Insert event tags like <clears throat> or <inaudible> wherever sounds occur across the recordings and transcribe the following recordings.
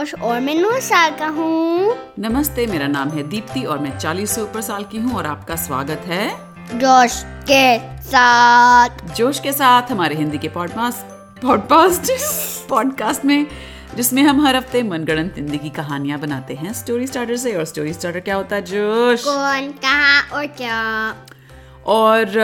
जोश और मैं नौ साल का हूँ। नमस्ते मेरा नाम है दीप्ति और मैं 40 से ऊपर साल की हूँ और आपका स्वागत है जोश के साथ। जोश के साथ हमारे हिंदी के पॉडकास्ट पॉडकास्ट पॉडकास्ट में जिसमें हम हर हफ़्ते मनगढ़ंत हिंदी की कहानियाँ बनाते हैं स्टोरी स्टार्टर से। और स्टोरी स्टार्टर क्या होता है जोश? कौन कहाँ और क्या? और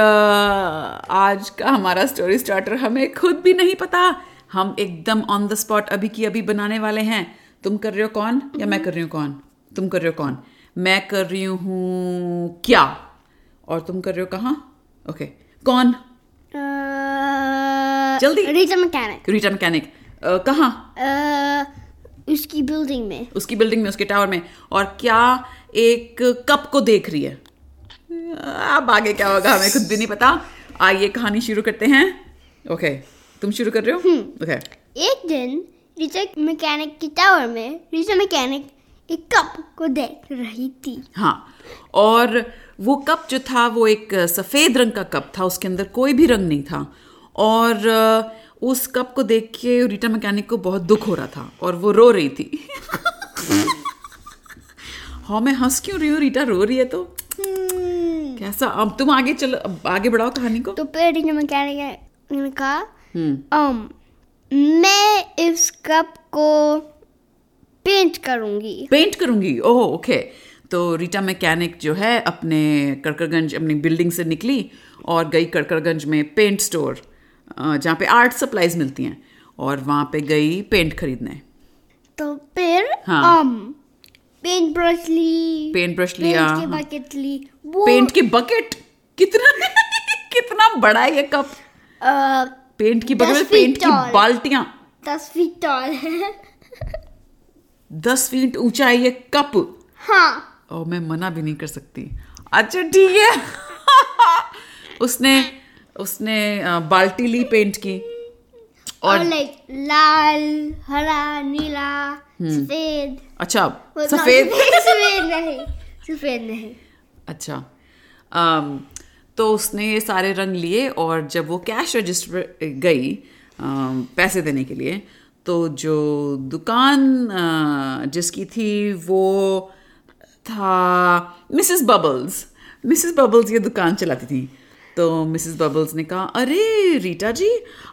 आज का हमारा स्टोरी स्टार्टर हमें खुद भी नहीं पता। हम एकदम ऑन द स्पॉट अभी की अभी बनाने वाले हैं। तुम कर रहे हो कौन? या मैं कर रही हूँ कौन? तुम कर रहे हो कौन? मैं कर रही हूँ क्या? और तुम कर रहे हो कहाँ? ओके कौन? जल्दी। रीटा मैकेनिक रीटा मैकेनिक कहाँ? उसकी बिल्डिंग में। उसकी बिल्डिंग में उसके टावर में। और क्या एक कप को देख रही है? अब आगे क्या होगा हमें खुद भी नहीं पता। आइए कहानी शुरू करते हैं। Okay okay. तुम शुरू कर रहे हो? Okay okay. एक दिन रीटा मैकेनिक की टावर में रीटा मैकेनिक एक कप को देख रही थी। हाँ और वो कप जो था वो एक सफ़ेद रंग का कप था उसके अंदर कोई भी रंग नहीं था। और उस कप को देख के रीटा मैकेनिक को बहुत दुख हो रहा था और वो रो रही थी। <laughs> हाँ मैं हंस क्यों रही हूँ? रीटा रो रही है तो। कैसा? अब तुम आगे चलो आगे बढ़ाओ कहानी को। तो फिर रीटा मैकेनिक ने कहा हम्म। मैं इस कप को पेंट करूँगी। पेंट करूँगी? ओह ओके तो रीटा मैकेनिक जो है अपने कड़कड़गंज अपनी बिल्डिंग से निकली और गई कड़कड़गंज में पेंट स्टोर जहाँ पे आर्ट सप्लाईज मिलती हैं और वहाँ पे गई पेंट खरीदने। तो फिर हाँ। um, पेंट ब्रश ली पेंट ब्रश लिया। पेंट की बकेट ली। पेंट की बकेट कितना <laughs> कितना बड़ा है ये कप? अ, पेंट की दस में पेंट की बाल्टियाँ। दस फीट टॉल है दस फीट ऊँचा है ये कप। हाँ। और मैं मना भी नहीं कर सकती। अच्छा ठीक है। <laughs> उसने उसने बाल्टी ली पेंट की। और और लाइक लाल हरा नीला सफ़ेद। अच्छा सफ़ेद। <laughs> सफ़ेद नहीं सफ़ेद नहीं। अच्छा अम, तो उसने ये सारे रंग लिए और जब वो कैश रजिस्टर गई पैसे देने के लिए तो जो दुकान जिसकी थी वो था मिसेस बबल्स मिसेस बबल्स ये दुकान चलाती थी। तो मिसेस बबल्स ने कहा अरे रीटा जी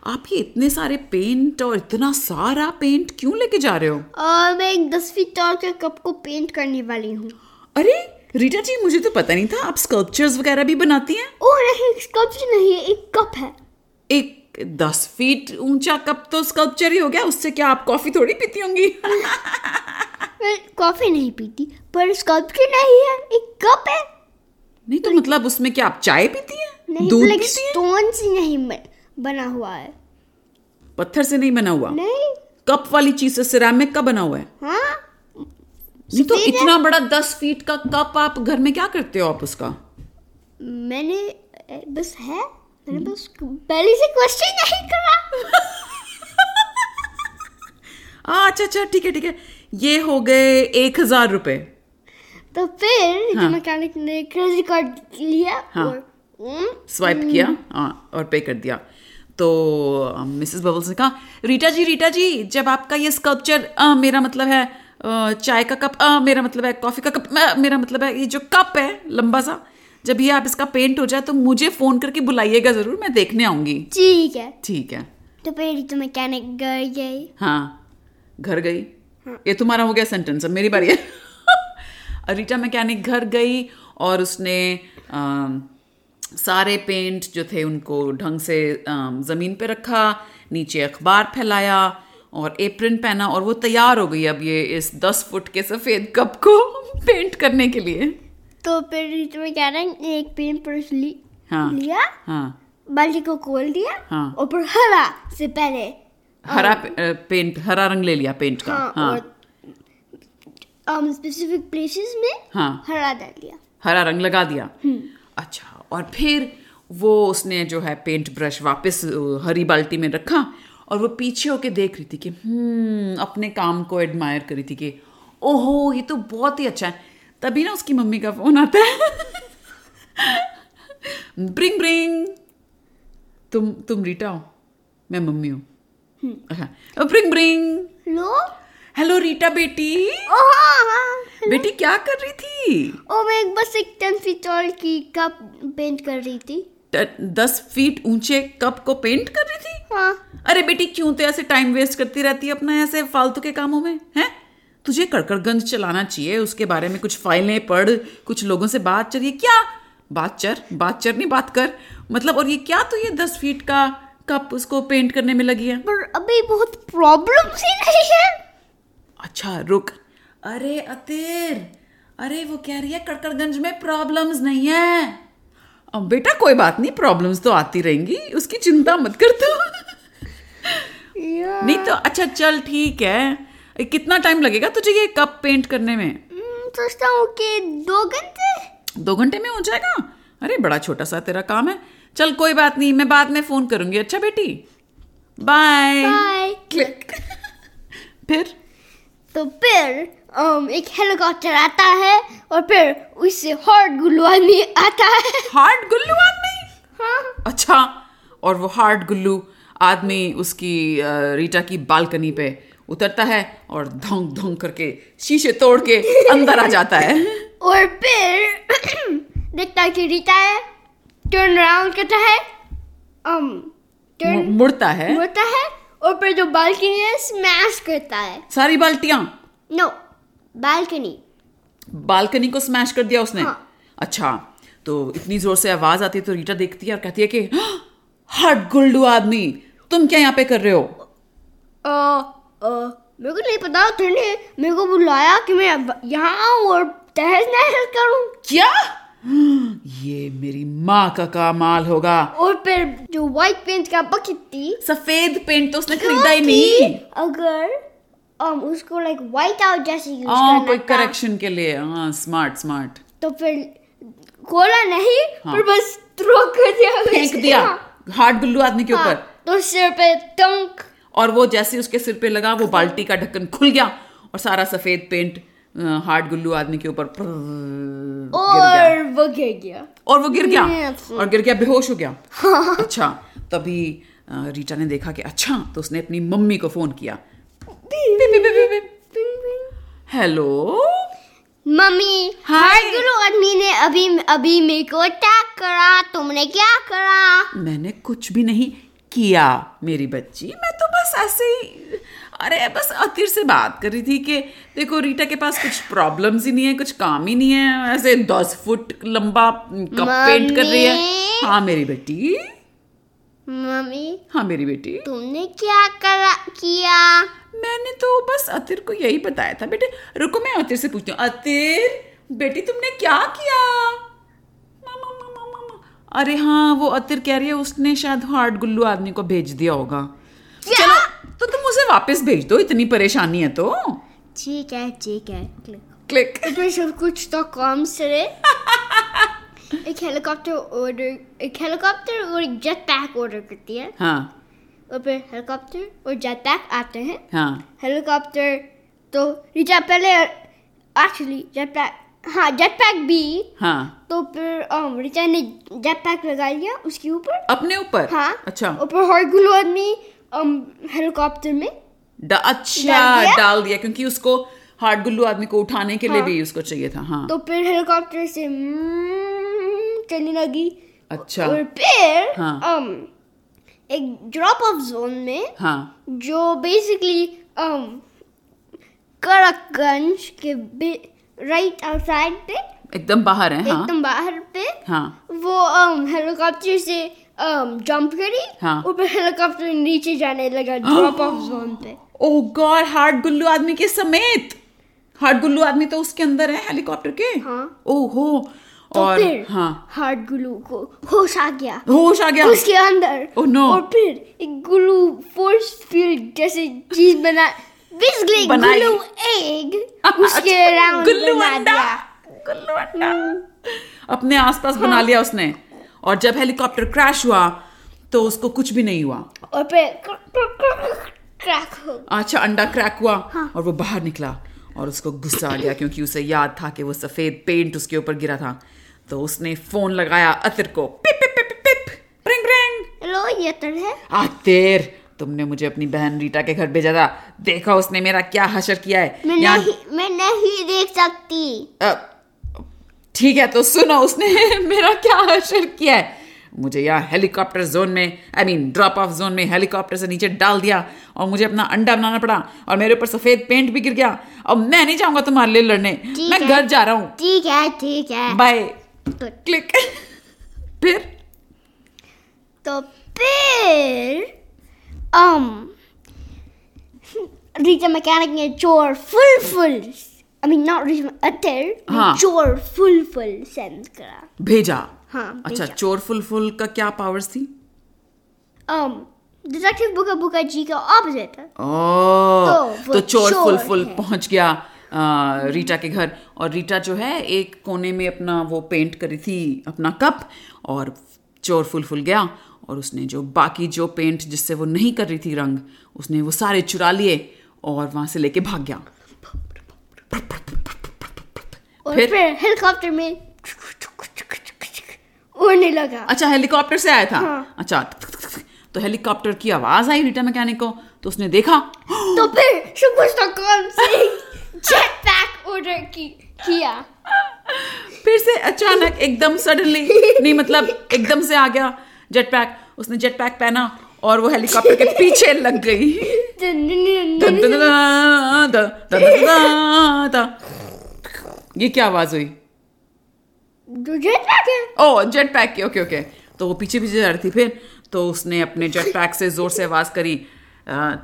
आप ये इतने सारे पेंट और इतना सारा पेंट क्यों लेके जा रहे हो? और मैं एक दस फीट टॉल के कप को पेंट करने वाली हूँ। अरे रीटा जी मुझे तो पता नहीं था आप स्कल्पचर्स वगैरह भी बनाती हैं। ओ नहीं स्कल्पचर नहीं है एक कप है। एक दस फीट ऊँचा कप तो स्कल्पचर ही हो गया उससे क्या आप कॉफ़ी थोड़ी पीती होंगी? मैं कॉफ़ी नहीं पीती पर स्कल्पचर नहीं है एक कप है। नहीं तो मतलब उसमें क्या आप चाय पीती हैं? नहीं दूध पीती हैं? स्टोन से नहीं बना हुआ है। पत्थर से नहीं बना हुआ? नहीं। कप वाली चीज़ से सिरामिक का बना हुआ है? हाँ। नहीं तो इतना बड़ा दस फीट का कप आप घर में क्या करते हो आप उसका? मैंने बस है मैंने बस पहले से क्वेश्चन नहीं करा। <laughs> आ, अच्छा अच्छा ठीक है ठीक है। ये हो गए एक हज़ार रुपए। तो फिर हाँ। मैकेनिक ने क्रेडिट कार्ड लिया हाँ। और स्वाइप किया हाँ और पे कर दिया। तो मिसेस बबल्स ने कहा रीटा जी रीटा जी जब आपका ये स्कल्पचर मेरा मतलब है चाय का कप अ, मेरा मतलब है कॉफ़ी का कप अ, मेरा मतलब है ये जो कप है लंबा सा जब ये आप इसका पेंट हो जाए तो मुझे फ़ोन करके बुलाइएगा ज़रूर मैं देखने आऊँगी। ठीक है। ठीक है। तो फिर तो मैकेनिक गई गई। हाँ घर गई? हाँ। ये तुम्हारा हो गया सेंटेंस अब मेरी बारी है। <laughs> रीटा मैकेनिक घर गई और उसने अम, सारे पेंट जो थे उनको ढंग से ज़मीन पे रखा नीचे अखबार फैलाया और एप्रन पहना और वो तैयार हो गई अब ये इस दस फुट के सफ़ेद कप को पेंट करने के लिए। तो फिर तो मैकेनिक ने एक पेन ब्रश ली हाँ लिया हाँ। बाल्टी को खोल दिया हाँ। और फिर हरा से पहले हरा पे- पेंट हरा रंग ले लिया पेंट का हाँ, हाँ। और um, स्पेसिफिक प्लेसेस में हाँ। हरा डाल दिया। हरा रंग लगा दिया। अच्छा और फिर वो उसने जो है पेंट ब्रश वापस हरी बाल्टी में रखा और वो पीछे होके देख रही थी कि हम्म अपने काम को एडमायर करी थी कि ओहो ये तो बहुत ही अच्छा है। तभी ना उसकी मम्मी का फ़ोन आता है। <laughs> ब्रिंग ब्रिंग तुम तुम रीटा हो मैं मम्मी हूँ। अच्छा ब्रिंग ब्रिंग लो हेलो रीटा बेटी। ओ हाँ हाँ बेटी क्या कर रही थी? ओ मैं एक बस एक टेन फीट टॉल की कप पेंट कर रही थी। दस फीट ऊँचे कप को पेंट कर हाँ। अरे बेटी क्यों तो ऐसे टाइम वेस्ट करती रहती है अपना ऐसे फालतू के कामों में हैं? तुझे कड़कड़गंज चलाना चाहिए उसके बारे में कुछ फाइलें पढ़ कुछ लोगों से बात चल ये क्या? बात चर बात चर नहीं बात कर। मतलब और ये क्या तो ये दस फीट का कप उसको पेंट करने में लगी है? पर अभी बहुत प्रॉब्लम ही नहीं है। अच्छा रुक। अरे अतिर अरे वो कह रही है कड़कड़गंज में प्रॉब्लम्स नहीं है। बेटा कोई बात नहीं प्रॉब्लम्स तो आती रहेंगी उसकी चिंता मत कर तू। नहीं तो अच्छा चल ठीक है। कितना टाइम लगेगा तुझे ये कप पेंट करने में? हम्म, सोचता हूँ कि दो घंटे। दो घंटे में हो जाएगा? अरे बड़ा छोटा सा तेरा काम है। चल कोई बात नहीं मैं बाद में फ़ोन करूँगी अच्छा बेटी? बाय बाय क्लिक फिर? तो फिर um, एक हेलीकॉप्टर आता है और फिर उससे हार्ड गुल्लू आदमी आता है। हार्ड गुल्लू आदमी हाँ। अच्छा और वो हार्ड गुल्लू आदमी उसकी रीटा की बालकनी पे उतरता है और धोंक धोंक करके शीशे तोड़ के अंदर आ जाता है। <laughs> और फिर <clears throat> देखता है कि रीता है टर्न अराउंड करता है um, मु- टर्न मुड़ता है। मुड़ता है और फिर जो बालकनी है स्मैश करता है। सारी बाल्टियाँ? No balcony. बालकनी को स्मैश कर दिया उसने? हाँ। अच्छा तो इतनी ज़ोर से आवाज़ आती है तो रीटा देखती है और कहती है कि हार्ड गुल्डू आदमी तुम क्या यहाँ पे कर रहे हो? मेरे को नहीं पता तुमने मेरे को बुलाया कि मैं यहाँ आऊँ और तहस नहस करूँ। क्या? ये मेरी माँ का कमाल होगा। और फिर जो व्हाइट पेंट का बकेट थी सफ़ेद पेंट तो उसने खरीदा ही नहीं। अगर um, उसको लाइक व्हाइट आउट जैसे यूज़ हाँ करना कोई करेक्शन के लिए। हाँ स्मार्ट स्मार्ट तो फिर खोला नहीं हाँ। पर बस थ्रो कर दिया फेंक दिया। हाँ, हार्ड गुल्लू आदमी के हाँ, ऊपर। तो सिर पे टंक और वो जैसे उसके सिर पे लगा वो बाल्टी का ढक्कन खुल गया और सारा सफ़ेद पेंट हार्ड गुल्लू आदमी के ऊपर और वो गिर गया। और वो गिर गया? और गिर गया बेहोश हो गया? <laughs> अच्छा तभी रीटा ने देखा कि अच्छा तो उसने अपनी मम्मी को फ़ोन किया। Hello mummy. हाय गुरु आदमी ने अभी अभी मेरे को अटैक करा तुमने क्या करा? मैंने कुछ भी नहीं किया मेरी बच्ची? मैं तो बस ऐसे ही अरे बस अतिर से बात कर रही थी कि देखो रीटा के पास कुछ प्रॉब्लम्स ही नहीं है कुछ काम ही नहीं है ऐसे दस फुट लंबा कप पेंट कर रही है। हाँ मेरी बेटी। मम्मी। हाँ मेरी बेटी। तुमने क्या करा किया? मैंने तो बस अतिर को यही बताया था। बेटे रुको मैं अतिर से पूछती हूँ। अतिर बेटी तुमने क्या किया। अरे हाँ वो अतिर कह रही है उसने शायद हार्ड गुल्लू आदमी को भेज दिया होगा। क्या? चलो तो तुम उसे वापस भेज दो इतनी परेशानी है तो। ठीक है ठीक है क्लिक तो सब कुछ तो काम से <laughs> एक हेलीकॉप्टर ऑर्डर एक हेलीकॉप्टर और एक जेट पैक ऑर्डर करती है। हाँ। और फिर हेलीकॉप्टर और जेट पैक आते हैं। हाँ। हेलीकॉप्टर तो रिचा पहले एक्चुअली जेट पैक हाँ जेट पैक भी। हाँ। तो फिर रिचा ने जेट पैक लगा लिया उसके ऊपर। अपने ऊपर? हाँ। अच्छा। और फिर हर गुल्लू आदमी हेलीकॉप्टर में। डा, अच्छा डाल दिया? डाल दिया क्योंकि उसको हार्ड गुल्लू आदमी को उठाने के हाँ, लिए। भी उसको चाहिए था हाँ। तो फिर हेलीकॉप्टर से चलने लगी। अच्छा। और फिर हाँ। um, एक ड्रॉप ऑफ़ जोन में हाँ। जो बेसिकली um, कड़कगंज के राइट आउटसाइड पे एकदम बाहर है हाँ। एकदम बाहर पे हाँ। वो um, हेलीकॉप्टर से जंप करी हाँ। फिर हेलीकॉप्टर नीचे जाने लगा ड्रॉप ऑफ़ जोन पे। ओह गॉड हार्ड गुल्लू आदमी के समेत। हार्ड गुल्लू आदमी तो उसके अंदर है हेलीकॉप्टर के? हाँ। ओहो तो और फिर हाँ। हार्ड ग्लू को होश आ गया। होश आ गया। उसके अंदर। Oh, no. और फिर एक ग्लू फोर्स फ़ील्ड जैसे चीज़ बना बेसिकली बनाई। ग्लू एग <laughs> उसके अच्छा, अराउंड गुल्लू बना अंडा। दिया। गुल्लू अंडा। अपने आसपास बना लिया उसने। और जब हेलीकॉप्टर क्रैश हुआ तो उसको कुछ भी नहीं हुआ। और फिर क्रैक हो। अच्छा अंडा क्रैक हुआ हाँ। और वो बाहर निकला और उसको गुस्सा आ गया क्योंकि उसे याद था कि वो सफ़ेद पेंट उसके ऊपर गिरा था। तो उसने फ़ोन लगाया अतिर को। पिप पिप पिप पिप पिप। प्रिंग प्रिंग हेलो ये तर है। आतिर। तुमने मुझे अपनी बहन रीटा के घर भेजा था। देखा उसने मेरा क्या हशर किया है। मैं यहाँ- नहीं मैं नहीं देख सकती। ठीक है तो सुनो उसने <laughs> मेरा क्या हशर किया है। मुझे यहाँ हेलीकॉप्टर जोन में I mean drop off zone में हेलीकॉप्टर से नीचे डाल दिया और मुझे अपना अंडा बनाना पड़ा और मेरे ऊपर सफ़ेद पेंट भी गिर गया। और मैं नहीं जाऊँगा तुम्हारे लिए लड़ने। मैं घर जा रहा हूँ। ठीक है ठीक है। बाय क्लिक <laughs> फिर तो फिर um रीटा मैकेनिक ने चोर full full I mean not Rita Atar हाँ। चोर फुल फुल सेंड करा भेजा। हाँ अच्छा भेजा। चोर फुल फुल का क्या पावर्स थी? Um डिटेक्टिव बुका बुका जी का ऑपोजिट है ओ वो तो चोर फुल फुल पहुँच गया अ, रीटा के घर। और रीटा जो है एक कोने में अपना वो पेंट करी थी अपना कप और चोर फुल फुल गया। और उसने जो बाकी जो पेंट जिससे वो नहीं कर रही थी रंग उसने वो सारे चुरा लिए। और वहाँ से लेके भाग गया। और फिर? फिर हेलीकॉप्टर में उड़ने लगा। अच्छा हेलीकॉप्टर से आया था? हाँ। अच्छा तो हेलीकॉप्टर की आवाज़ आई रीटा मैकेनिक को तो उसने देखा तो फिर सुपरस्टार से जेट पैक ऑर्डर की किया। फिर से अचानक एकदम सडनली नहीं मतलब एकदम से आ गया जेट पैक उसने जेट पैक पहना और वो हेलीकॉप्टर के पीछे लग गई। ये क्या आवाज़ हुई? जेट पैक ओ जेट पैक की ओके ओके तो वो पीछे पीछे जा रही थी फिर तो उसने अपने जेट पैक से ज़ोर से आवाज़ करी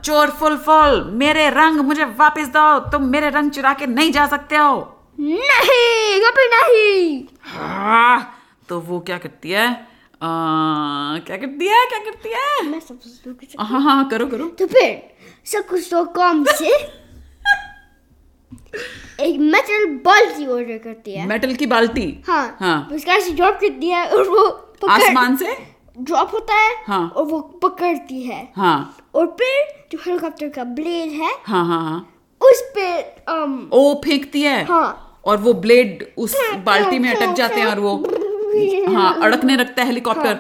चोर फुल फॉल मेरे रंग मुझे वापस दो तुम मेरे रंग चुरा के नहीं जा सकते हो। नहीं नहीं। हाँ तो वो क्या करती है? क्या करती है? क्या करती है? मैं सब सोचूं हाँ हाँ करो करो। तो फिर सब कुछ तो कम से एक मेटल बाल्टी ऑर्डर करती है। मेटल की बाल्टी? हाँ हाँ। उसका से ड्रॉप करती है और वो आसमान से? ड्रॉप होता है हाँ। और वो पकड़ती है। हाँ। और फिर जो हेलीकॉप्टर का ब्लेड है हाँ हाँ हाँ। उस पे um, ओ फेंकती है? हाँ। और वो ब्लेड उस बाल्टी में अटक जाते हैं। और वो <laughs> हाँ अड़कने लगता है हेलीकॉप्टर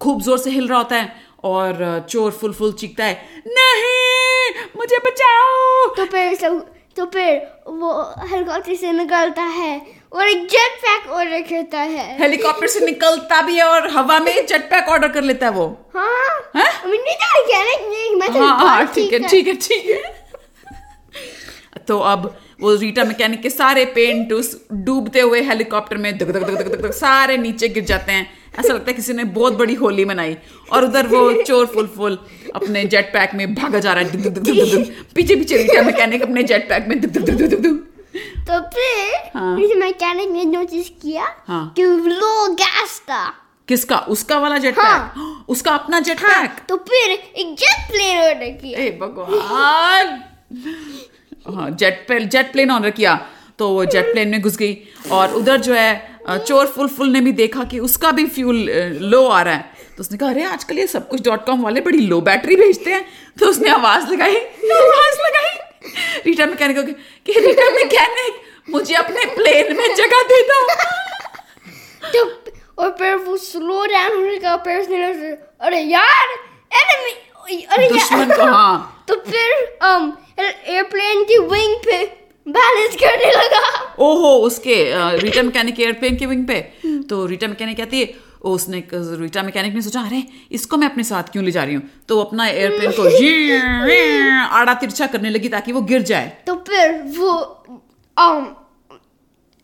खूब ज़ोर से हिल रहा होता है और चोर फुल फुल चीखता है नहीं मुझे बचाओ! तो फिर सब तो फिर वो हेलीकॉप्टर से निकलता है और एक जेट पैक ऑर्डर करता है। हेलीकॉप्टर से निकलता भी है और हवा में जेट पैक ऑर्डर कर लेता है वो। हाँ। हैं? मैं हाँ हाँ ठीक है ठीक है ठीक है। <laughs> तो अब वो रीटा मैकेनिक के सारे पेंट उस डूबते हुए हेलीकॉप्टर में धक धक धक धक धक धक सारे नीचे गिर जाते हैं ऐसा लगता है किसी ने बहुत बड़ी होली मनाई और उधर वो चोर फुल फुल अपने जेट पैक में भागा जा रहा है धक धक धक धक धक। पीछे पीछे रीटा मैकेनिक अपने जेट पैक में धक धक धक धक धक तो फिर हाँ। मैकेनिक ने नोटिस किया हाँ। कि लो गैस था किसका उसका वाला जेट हाँ। पैक उसका अपना जेट हाँ, पैक तो फिर एक जेट प्लेन ऑर्डर किया ए भगवान हाँ जेट पे जेट प्लेन ऑर्डर किया तो वो जेट प्लेन में घुस गई और उधर जो है चोर फुल फुल ने भी देखा कि उसका भी फ्यूल लो आ रहा है। तो उसने कहा अरे आजकल ये सब कुछ डॉट कॉम वाले बड़ी लो बैटरी भेजते हैं। तो उसने आवाज़ लगाई आवाज़ लगाई। रीटा मैकेनिक को कि कि रीटा मैकेनिक मुझे अपने प्लेन में जगह दे दो। तो और फिर वो स्लो डाउन होने का फिर उसने अरे यार एनिमी अरे दुश्मन को हाँ। तो फिर um एयरप्लेन की विंग पे बैलेंस करने लगा। ओहो उसके रीटा मैकेनिक एयरप्लेन के विंग पे। तो रीटा मैकेनिक कहती है ओ, उसने रीटा मैकेनिक ने सोचा अरे इसको मैं अपने साथ क्यों ले जा रही हूँ? तो अपना एयरप्लेन को <laughs> <laughs> आड़ा तिरछा करने लगी ताकि वो गिर जाए। तो फिर वो um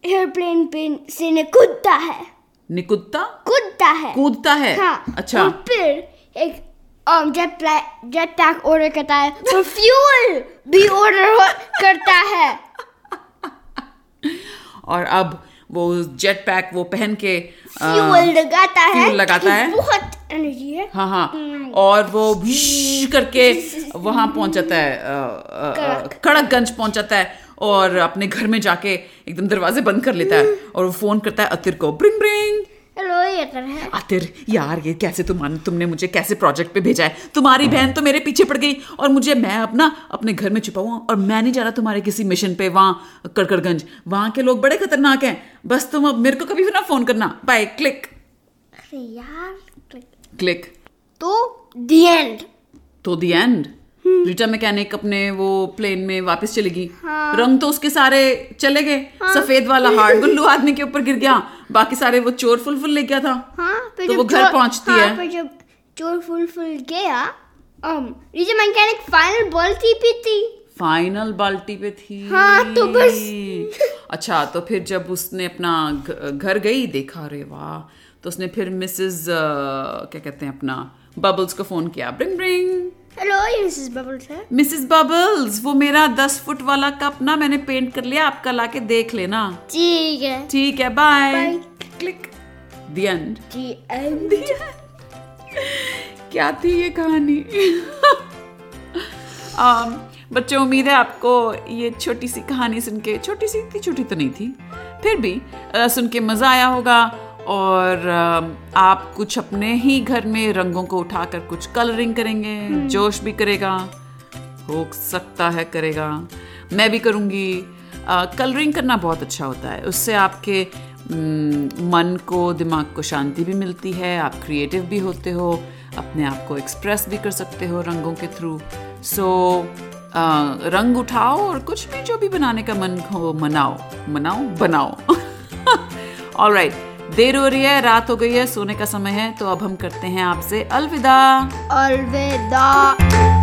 एयरप्लेन पे से ने कूदता है। निकुत्ता कूदता है। कूदता है? हाँ अच्छा। और फिर एक um, jet jet pack order करता है और फ्यूल भी ऑर्डर करता है। और अब वो जेट पैक वो पहन के फ्यूल लगाता है फ्यूल लगाता है। बहुत एनर्जी है। हाँ हाँ। और वो करके वहाँ पहुँच जाता है कड़क। कड़कगंज पहुँच जाता है और अपने घर में जाके एकदम दरवाजे बंद कर लेता है और वो फ़ोन करता है अतिर को ब्रिंग ब्रिंग! कर है। आतिर यार ये कैसे तुम तुमने मुझे कैसे प्रोजेक्ट पे भेजा है? तुम्हारी बहन तो मेरे पीछे पड़ गई और मुझे मैं अपना अपने घर में छुपा हुआ और मैं नहीं जा रहा तुम्हारे किसी मिशन पे वहाँ कड़कड़गंज। वहाँ के लोग बड़े खतरनाक हैं। बस तुम अब मेरे को कभी भी ना फ़ोन करना। बाय क्लिक अरे यार क्लिक तो दी एंड तो दी एंड रीटा मैकेनिक अपने वो प्लेन में वापस चली गई। रंग तो उसके सारे चले गए। हाँ। सफ़ेद वाला हार्ड गुल्लू आदमी के ऊपर गिर गया। बाकी सारे वो चोर फुल फुल ले गया था हाँ फिर तो वो घर पहुँचती हाँ, है। जब चोर फुल फुल गया um, रीजा मैकेनिक फाइनल बाल्टी पे थी फाइनल बाल्टी पे थी हाँ, तो बस। अच्छा तो फिर जब उसने अपना घर गई देखा अरे वाह तो उसने फिर मिसेस क्या कहते हैं अपना बबल्स को फ़ोन किया। ब्रिंग ब्रिंग हेलो ये मिसेस बबल्स है। मिसेस बबल्स वो मेरा दस फुट वाला कप ना मैंने पेंट कर लिया आपका लाके देख लेना। ठीक है। ठीक है बाय क्लिक द एंड क्या थी ये कहानी? Um, बच्चों उम्मीद है आपको ये छोटी सी कहानी सुन के छोटी सी इतनी छोटी तो नहीं थी। फिर भी सुन के मज़ा आया होगा। और आप कुछ अपने ही घर में रंगों को उठाकर कुछ कलरिंग करेंगे जोश भी करेगा हो सकता है करेगा। मैं भी करूँगी। कलरिंग करना बहुत अच्छा होता है। उससे आपके हम्म, मन को दिमाग को शांति भी मिलती है आप क्रिएटिव भी होते हो अपने आप को एक्सप्रेस भी कर सकते हो रंगों के थ्रू सो so, रंग उठाओ और कुछ भी जो भी बनाने का मन हो मनाओ मनाओ बनाओ। <laughs> ऑल राइट देर हो रही है, रात हो गई है, सोने का समय है तो अब हम करते हैं आपसे अलविदा। अलविदा।